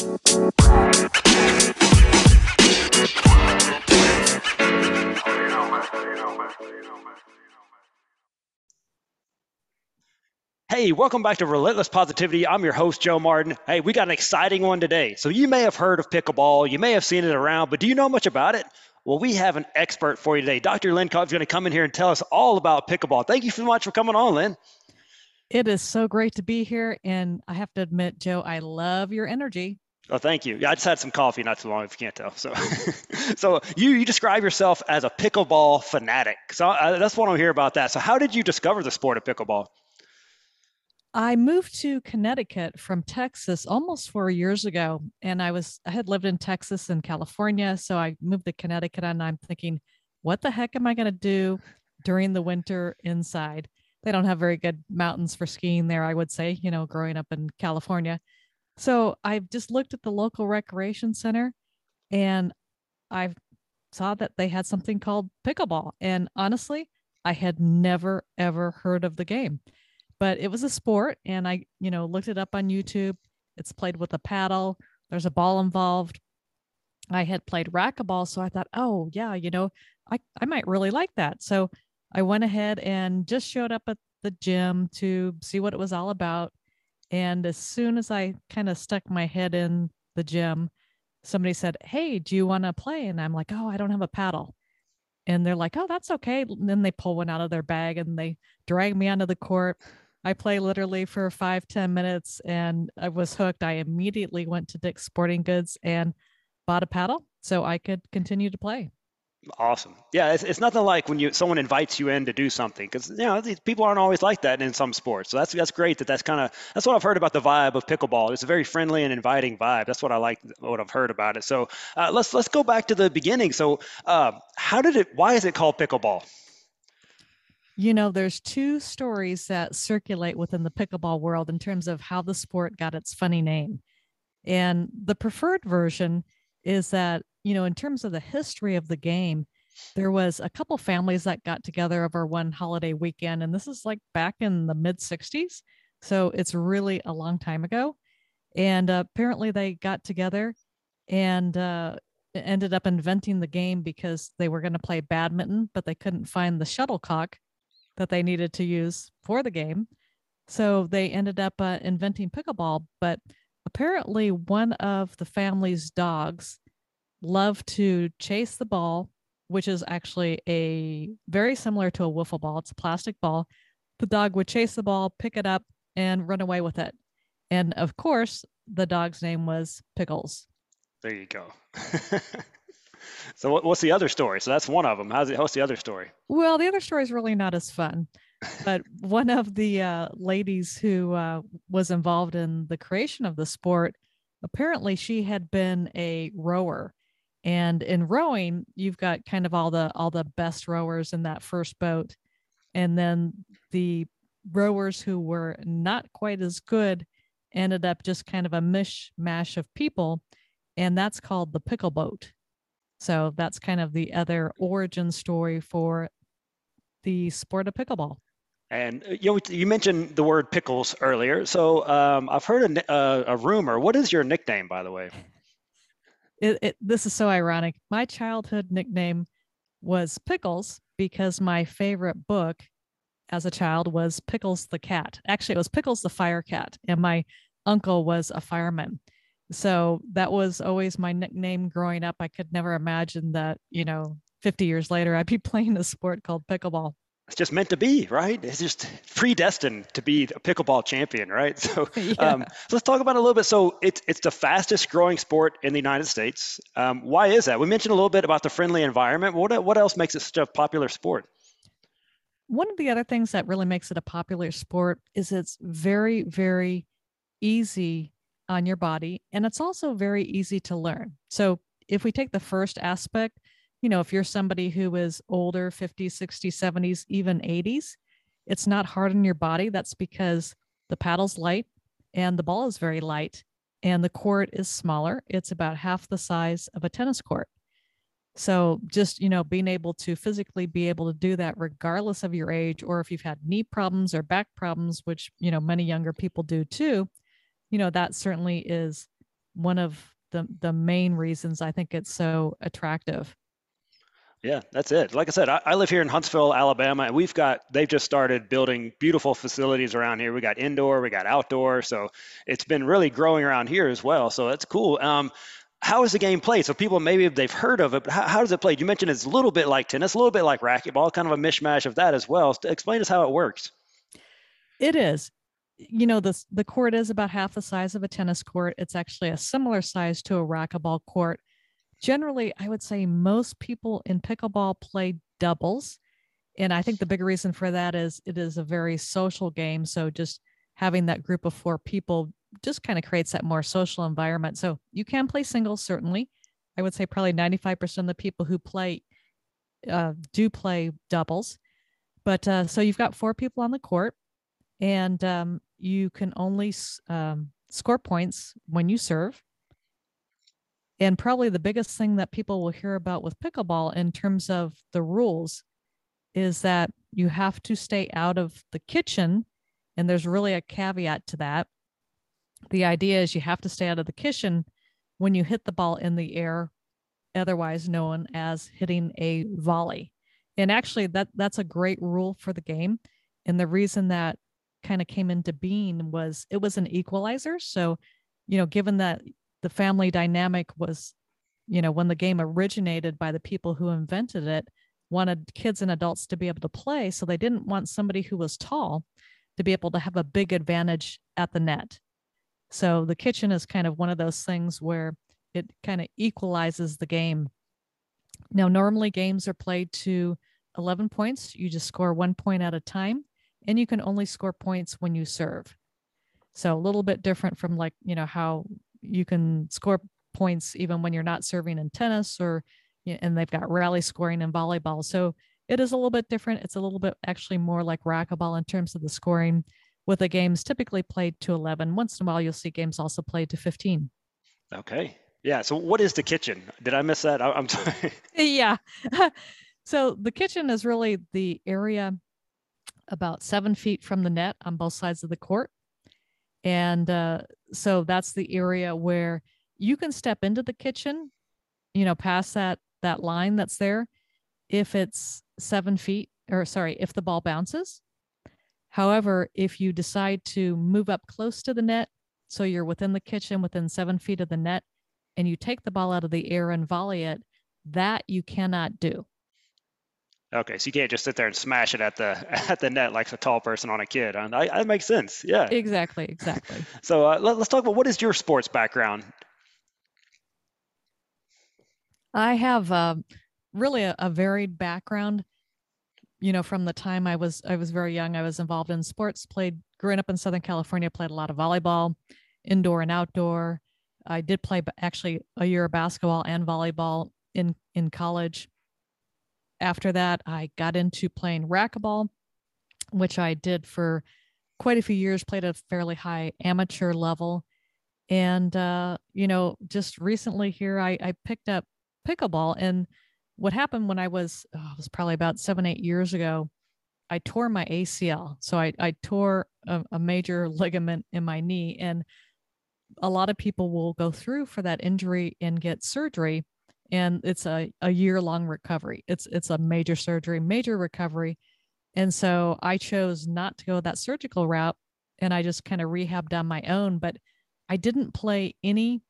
Hey, welcome back to Relentless Positivity. I'm your host, Joe Martin. Hey, we got an exciting one today. So, you may have heard of pickleball, you may have seen it around, but do you know much about it? Well, we have an expert for you today. Dr. Lynn Cobb is going to come in here and tell us all about pickleball. Thank you so much for coming on, Lynn. It is so great to be here. And I have to admit, Joe, I love your energy. Oh, thank you. Yeah, I just had some coffee not too long, if you can't tell. So, so you you describe yourself as a pickleball fanatic. So uh, that's what I want hear about that. So, how did you discover the sport of pickleball? I moved to Connecticut from Texas almost four years ago. And I was, I had lived in Texas and California. So I moved to Connecticut and I'm thinking, what the heck am I going to do during the winter inside? They don't have very good mountains for skiing there, I would say, you know, growing up in California. So I've just looked at the local recreation center and I saw that they had something called pickleball. And honestly, I had never, ever heard of the game but it was a sport and I, you know, looked it up on YouTube. It's played with a paddle. There's a ball involved. I had played racquetball, so I thought, oh yeah, you know, I, I might really like that. So I went ahead and just showed up at the gym to see what it was all about. And as soon as I kind of stuck my head in the gym, somebody said, Hey, do you want to play? And I'm like, Oh, I don't have a paddle. And they're like, Oh, that's okay. And then they pull one out of their bag and they drag me onto the court. I play literally for five ten minutes and I was hooked. I immediately went to Dick's Sporting Goods and bought a paddle so I could continue to play. Awesome. Yeah, it's, it's nothing like when you someone invites you in to do something because you know people aren't always like that in some sports. So that's that's great that that's kind of that's what I've heard about the vibe of pickleball. It's a very friendly and inviting vibe. That's what I like. What I've heard about it. So uh, let's let's go back to the beginning. So uh, how did it? Why is it called pickleball? you know, there's two stories that circulate within the pickleball world in terms of how the sport got its funny name. And the preferred version is that, you know, in terms of the history of the game, there was a couple families that got together over one holiday weekend. And this is like back in the mid 60s. So it's really a long time ago. And uh, apparently they got together and uh, ended up inventing the game because they were going to play badminton, but they couldn't find the shuttlecock that they needed to use for the game. So they ended up uh, inventing pickleball. But apparently, one of the family's dogs loved to chase the ball, which is actually a very similar to a wiffle ball. It's a plastic ball. The dog would chase the ball, pick it up, and run away with it. And of course, the dog's name was Pickles. There you go. So what's the other story? So that's one of them. How's it? What's the other story? Well, the other story is really not as fun. But one of the uh, ladies who uh, was involved in the creation of the sport, apparently she had been a rower, and in rowing, you've got kind of all the all the best rowers in that first boat, and then the rowers who were not quite as good ended up just kind of a mishmash of people, and that's called the pickle boat. So that's kind of the other origin story for the sport of pickleball. And uh, you know, you mentioned the word pickles earlier. So um, I've heard a, a, uh, a, rumor. What is your nickname, by the way? It, it, this is so ironic. My childhood nickname was Pickles because my favorite book as a child was Pickles the Cat. Actually, it was Pickles the Fire Cat, and my uncle was a fireman. So that was always my nickname growing up. I could never imagine that, you know, 50 years later, I'd be playing a sport called pickleball. It's just meant to be, right? It's just predestined to be a pickleball champion, right? So, yeah. um, so let's talk about it a little bit. So it's it's the fastest growing sport in the United States. Um, why is that? We mentioned a little bit about the friendly environment. What what else makes it such a popular sport? One of the other things that really makes it a popular sport is it's very very easy on your body. And it's also very easy to learn. So if we take the first aspect, you know, if you're somebody who is older, 50s, 60s, 70s, even 80s, it's not hard on your body. That's because the paddle's light and the ball is very light and the court is smaller. It's about half the size of a tennis court. So just, you know, being able to physically be able to do that regardless of your age or if you've had knee problems or back problems, which, you know, many younger people do too, you know, that certainly is one of the the main reasons I think it's so attractive. Yeah, that's it. Like I said, I, I, live here in Huntsville, Alabama, and we've got they've just started building beautiful facilities around here. We got indoor, we got outdoor, so it's been really growing around here as well. So that's cool. Um, how is the game played? So people maybe they've heard of it, but how, how does it play? You mentioned it's a little bit like tennis, a little bit like racquetball, kind of a mishmash of that as well. Explain us how it works. It is. You know, the the court is about half the size of a tennis court. It's actually a similar size to a racquetball court generally, I would say most people in pickleball play doubles. And I think the big reason for that is it is a very social game. So just having that group of four people just kind of creates that more social environment. So you can play singles, certainly. I would say probably 95% of the people who play uh, do play doubles. But uh, so you've got four people on the court, and um, you can only um, score points when you serve. And probably the biggest thing that people will hear about with pickleball in terms of the rules is that you have to stay out of the kitchen. And there's really a caveat to that. The idea is you have to stay out of the kitchen when you hit the ball in the air, otherwise known as hitting a volley. And actually, that that's a great rule for the game. And the reason that kind of came into being was it was an equalizer. So, you know, given that the family dynamic was, you know, when the game originated by the people who invented it, wanted kids and adults to be able to play. So they didn't want somebody who was tall to be able to have a big advantage at the net. So the kitchen is kind of one of those things where it kind of equalizes the game. Now, normally games are played to 11 points. You just score one point at a time, and you can only score points when you serve. So a little bit different from like, you know, how you can score points even when you're not serving in tennis or and they've got rally scoring in volleyball. So it is a little bit different. It's a little bit actually more like racquetball in terms of the scoring with the games typically played to 11. Once in a while, you'll see games also played to 15. Okay. Yeah. So what is the kitchen? Did I miss that? I'm sorry. yeah. so the kitchen is really the area about seven feet from the net on both sides of the court. And uh, so that's the area where you can step into the kitchen, you know, past that that line that's there, if it's seven feet, or sorry, if the ball bounces. However, if you decide to move up close to the net, so you're within the kitchen, within seven feet of the net, and you take the ball out of the air and volley it, that you cannot do. Okay, so you can't just sit there and smash it at the at the net like a tall person on a kid. And I, that makes sense. Yeah. Exactly. Exactly. so uh, let, us talk about what is your sports background. I have uh, really a, a, varied background. You know, from the time I was I was very young, I was involved in sports. Played growing up in Southern California, played a lot of volleyball, indoor and outdoor. I did play actually a year of basketball and volleyball in in college after that, I got into playing racquetball, which I did for quite a few years, played at a fairly high amateur level. And, uh, you know, just recently here, I, I picked up pickleball. And what happened when I was, oh, it was probably about seven, eight years ago, I tore my ACL. So I, I tore a, a major ligament in my knee. And a lot of people will go through for that injury and get surgery and it's a, a year long recovery. It's it's a major surgery, major recovery. And so I chose not to go that surgical route and I just kind of rehabbed on my own. But I didn't play any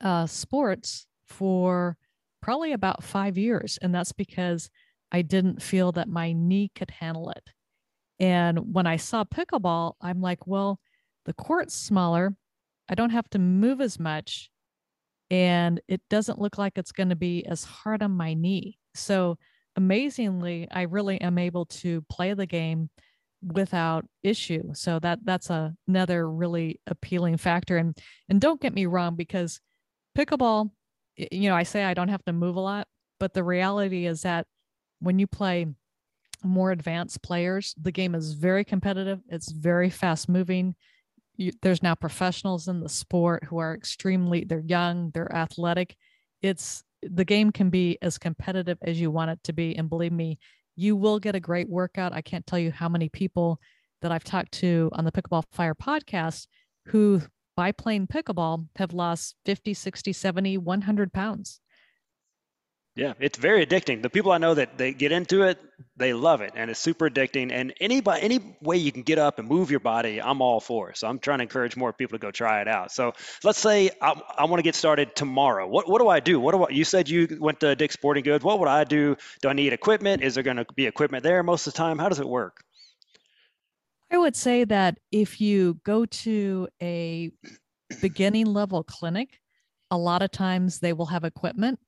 uh, sports for probably about five years. And that's because I didn't feel that my knee could handle it. And when I saw pickleball, I'm like, well, the court's smaller. I don't have to move as much and it doesn't look like it's going to be as hard on my knee. So amazingly, I really am able to play the game without issue. So that that's a, another really appealing factor. And and don't get me wrong, because pickleball, you know, I say I don't have to move a lot, but the reality is that when you play more advanced players, the game is very competitive. It's very fast moving you, there's now professionals in the sport who are extremely they're young they're athletic. It's the game can be as competitive as you want it to be. And believe me you will get a great workout. I can't tell you how many people that i've talked to on the pickleball fire podcast who by playing pickleball have lost 50, 60, 70, 100 pounds. Yeah, it's very addicting. The people I know that they get into it, they love it, and it's super addicting. And any any way you can get up and move your body, I'm all for. So I'm trying to encourage more people to go try it out. So let's say I, I want to get started tomorrow. What what do I do? What do I, you said you went to Dick's Sporting Goods? What would I do? Do I need equipment? Is there going to be equipment there most of the time? How does it work? I would say that if you go to a beginning level clinic, a lot of times they will have equipment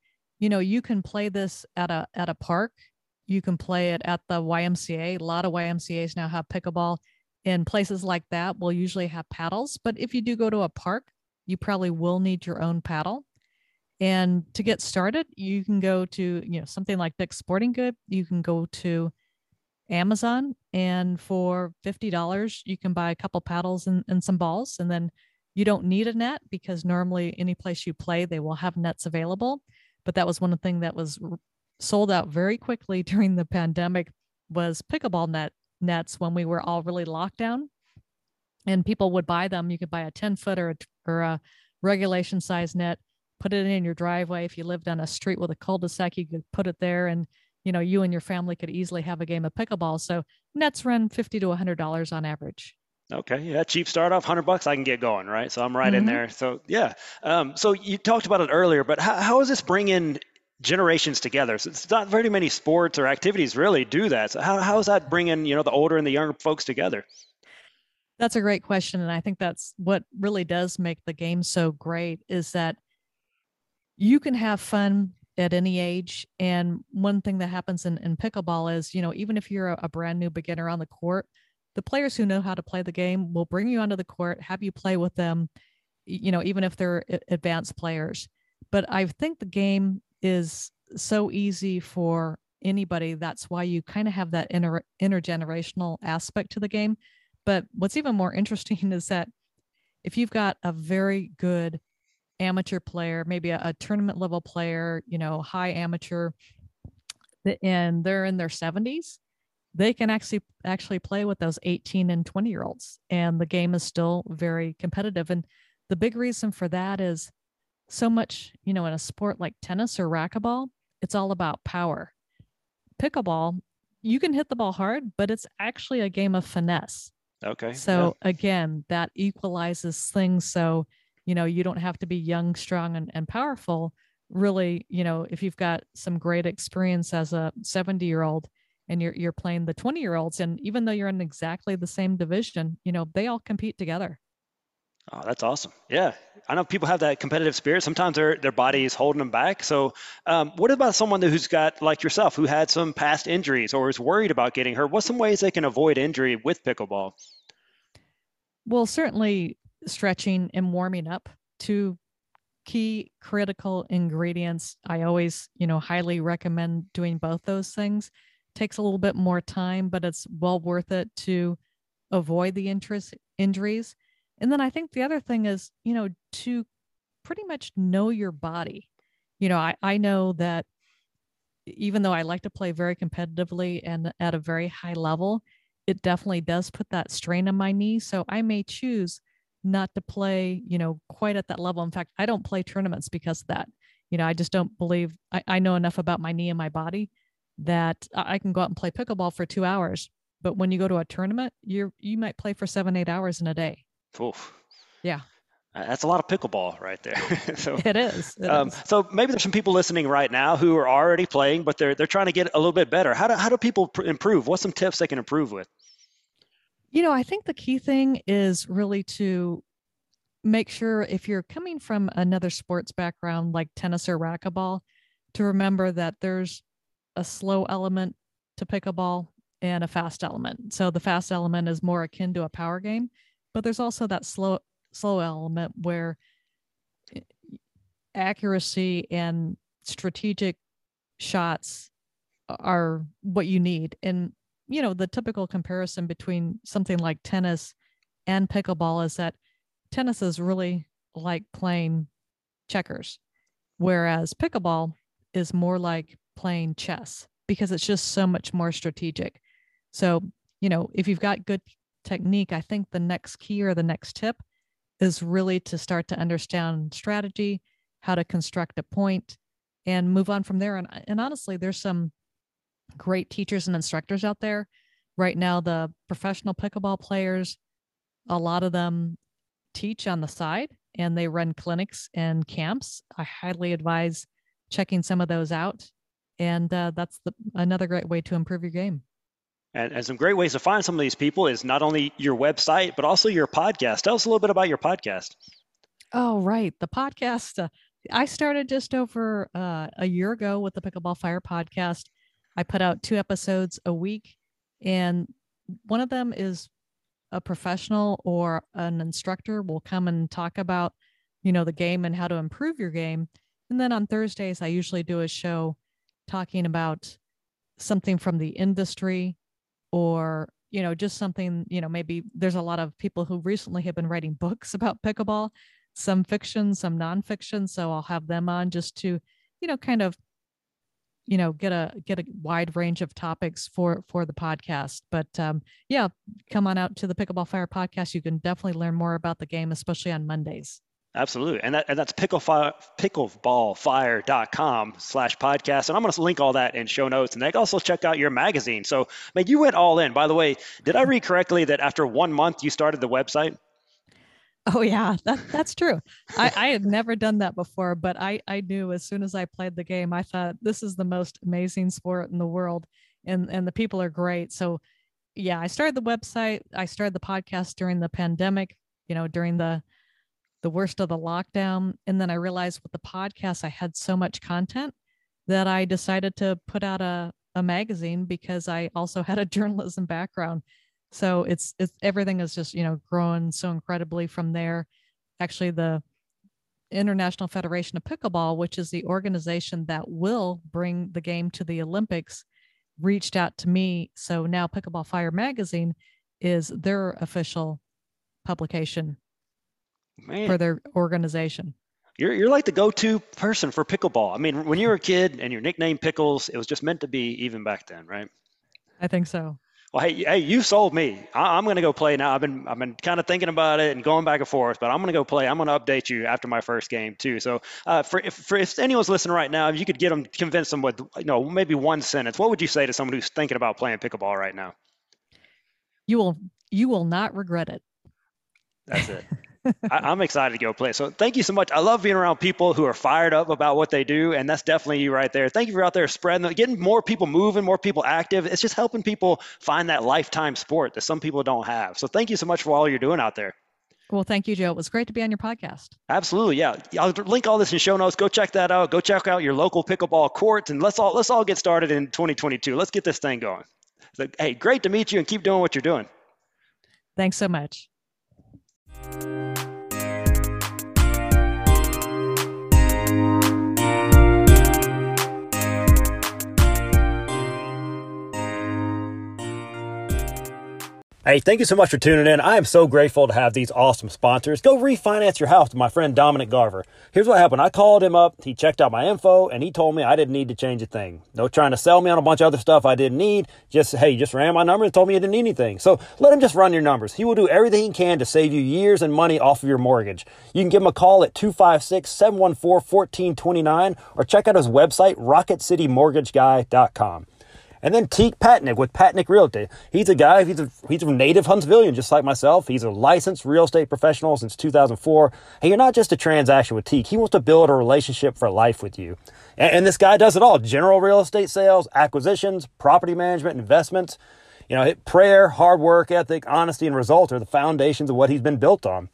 you know you can play this at a at a park. You can play it at the ymca a. Lot of ymcas now have pickleball in places like that will usually have paddles but if you do go to a park you probably will need your own paddle. And to get started you can go to you know something like dick's sporting good. You can go to amazon and for $50 you can buy a couple paddles and, and some balls. And then you don't need a net because normally any place you play they will have nets available but that was one thing that was sold out very quickly during the pandemic was pickleball net nets when we were all really locked down. And people would buy them. You could buy a 10 foot or a, or a regulation size net put it in your driveway. If you lived on a street with a cul-de-sac you could put it there and you know you and your family could easily have a game of pickleball. So nets run 50 to 100 dollars on average Okay, yeah, cheap start off, hundred bucks, I can get going, right? So I'm right mm-hmm. in there. So yeah, um, so you talked about it earlier, but how, how is this bringing generations together? So it's not very many sports or activities really do that. So how how is that bringing you know the older and the younger folks together? That's a great question, and I think that's what really does make the game so great is that you can have fun at any age. And one thing that happens in, in pickleball is, you know, even if you're a, a brand new beginner on the court, the players who know how to play the game will bring you onto the court, have you play with them, you know, even if they're advanced players. But I think the game is so easy for anybody. That's why you kind of have that inter- intergenerational aspect to the game. But what's even more interesting is that if you've got a very good amateur player, maybe a, a tournament level player, you know, high amateur, and they're in their 70s, they can actually actually play with those 18 and 20 year olds and the game is still very competitive. And the big reason for that is so much you know in a sport like tennis or racquetball it's all about power. Pickleball you can hit the ball hard but it's actually a game of finesse. Okay so yeah. again that equalizes things. So you know you don't have to be young strong and, and powerful. Really you know if you've got some great experience as a 70 year old and you're you're playing the 20 year olds and even though you're in exactly the same division you know they all compete together. Oh that's awesome. Yeah. I know people have that competitive spirit. Sometimes their their body is holding them back. So um, what about someone who's got like yourself who had some past injuries or is worried about getting hurt? What's some ways they can avoid injury with pickleball? Well certainly stretching and warming up two key critical ingredients. I always you know highly recommend doing both those things takes a little bit more time, but it's well worth it to avoid the interest injuries. And then I think the other thing is, you know, to pretty much know your body. You know, I, I know that even though I like to play very competitively and at a very high level, it definitely does put that strain on my knee. So I may choose not to play, you know, quite at that level. In fact, I don't play tournaments because of that. You know, I just don't believe I, I know enough about my knee and my body that I can go out and play pickleball for two hours. But when you go to a tournament, you you might play for seven, eight hours in a day. Oof. Yeah. That's a lot of pickleball right there. so it is. It um, is. So maybe there's some people listening right now who are already playing, but they're they're trying to get a little bit better. How do how do people pr- improve? What's some tips they can improve with? You know, I think the key thing is really to make sure if you're coming from another sports background like tennis or racquetball, to remember that there's a slow element to pickleball and a fast element. So the fast element is more akin to a power game, but there's also that slow slow element where accuracy and strategic shots are what you need. And you know, the typical comparison between something like tennis and pickleball is that tennis is really like playing checkers, whereas pickleball is more like playing chess because it's just so much more strategic. So, you know, if you've got good technique, I think the next key or the next tip is really to start to understand strategy, how to construct a point, and move on from there. And, and honestly, there's some great teachers and instructors out there. Right now, the professional pickleball players, a lot of them teach on the side and they run clinics and camps. I highly advise checking some of those out. And uh, that's the, another great way to improve your game. And, and some great ways to find some of these people is not only your website, but also your podcast. Tell us a little bit about your podcast. Oh, right. The podcast. Uh, I started just over uh, a year ago with the Pickleball Fire podcast. I put out two episodes a week, and one of them is a professional or an instructor will come and talk about, you know, the game and how to improve your game. And then on Thursdays, I usually do a show talking about something from the industry or you know just something you know maybe there's a lot of people who recently have been writing books about pickleball some fiction some nonfiction. So i'll have them on just to you know kind of you know get a get a wide range of topics for for the podcast. But um yeah come on out to the pickleball fire podcast. You can definitely learn more about the game especially on mondays Absolutely. And, that, and that's pickleballfire.com slash podcast. And I'm going to link all that in show notes. And they also check out your magazine. So, man, you went all in. By the way, did I read correctly that after one month you started the website? Oh yeah, that, that's true. I, I had never done that before, but I, I knew as soon as I played the game, I thought this is the most amazing sport in the world and, and the people are great. So yeah, I started the website. I started the podcast during the pandemic, you know, during the the worst of the lockdown. And then I realized with the podcast, I had so much content that I decided to put out a, a magazine because I also had a journalism background. So it's it's everything is just, you know, growing so incredibly from there. Actually, the International Federation of Pickleball, which is the organization that will bring the game to the Olympics, reached out to me. So now Pickleball Fire magazine is their official publication Man. for their organization. You're, you're like the go-to person for pickleball. I mean, when you were a kid and your nickname Pickles, it was just meant to be even back then, right? I think so. Well, hey, hey, you sold me. I, am going to go play now. I've been, I've been kind of thinking about it and going back and forth, but I'm going to go play. I'm going to update you after my first game too. So, uh, for if, for if anyone's listening right now, if you could get them, convince them with, you know, maybe one sentence, what would you say to someone who's thinking about playing pickleball right now? You will, you will not regret it. That's it. I, am excited to go play. So thank you so much. I love being around people who are fired up about what they do, and that's definitely you right there. Thank you for out there spreading, getting more people moving, more people active. It's just helping people find that lifetime sport that some people don't have. So thank you so much for all you're doing out there. Well, thank you, Joe. It was great to be on your podcast. Absolutely, yeah. I'll link all this in show notes. Go check that out. Go check out your local pickleball courts, and let's all let's all get started in 2022. Let's get this thing going. So, hey, great to meet you, and keep doing what you're doing. Thanks so much. Hey, thank you so much for tuning in. I am so grateful to have these awesome sponsors. Go refinance your house with my friend Dominic Garver. Here's what happened. I called him up. He checked out my info and he told me I didn't need to change a thing. No trying to sell me on a bunch of other stuff I didn't need. Just, hey, just ran my number and told me you didn't need anything. So let him just run your numbers. He will do everything he can to save you years and money off of your mortgage. You can give him a call at 256 714 1429 or check out his website, rocketcitymortgageguy.com. And then Teak Patnick with Patnick Realty. He's a guy, he's a, he's a native Huntsvillian, just like myself. He's a licensed real estate professional since 2004. And you're not just a transaction with Teak. He wants to build a relationship for life with you. And, and this guy does it all. General real estate sales, acquisitions, property management, investments. You know, prayer, hard work ethic, honesty, and results are the foundations of what he's been built on.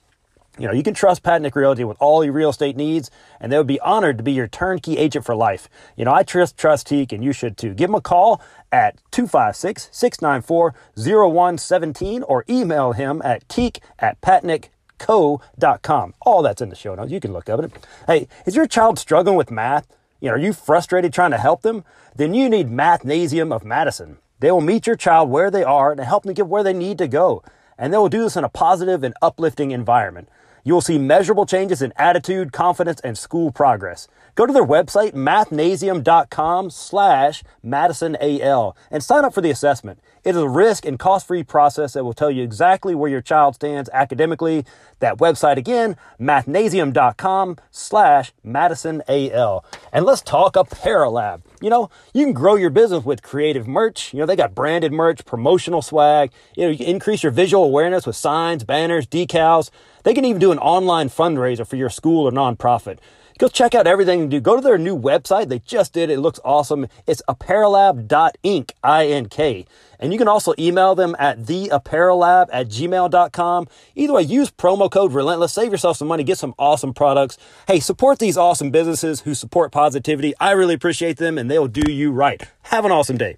You know, you can trust Patnick Realty with all your real estate needs, and they would be honored to be your turnkey agent for life. You know, I trust Trust Teak, and you should too. Give them a call at 256 694 0117 or email him at teak at patnickco.com. All that's in the show notes. You can look up it. Hey, is your child struggling with math? You know, are you frustrated trying to help them? Then you need Mathnasium of Madison. They will meet your child where they are and help them get where they need to go. And they will do this in a positive and uplifting environment. You will see measurable changes in attitude, confidence, and school progress. Go to their website, mathnasium.com slash madisonal, and sign up for the assessment. It is a risk and cost-free process that will tell you exactly where your child stands academically. That website again, mathnasium.com slash madisonal. And let's talk Apparelab. You know, you can grow your business with creative merch. You know, they got branded merch, promotional swag. You know, you increase your visual awareness with signs, banners, decals. They can even do an online fundraiser for your school or nonprofit. Go check out everything they do. Go to their new website. They just did it. Looks awesome. It's apparelab.ink, I-N-K. And you can also email them at theapparellab at gmail.com. Either way, use promo code Relentless. Save yourself some money. Get some awesome products. Hey, support these awesome businesses who support positivity. I really appreciate them and they'll do you right. Have an awesome day.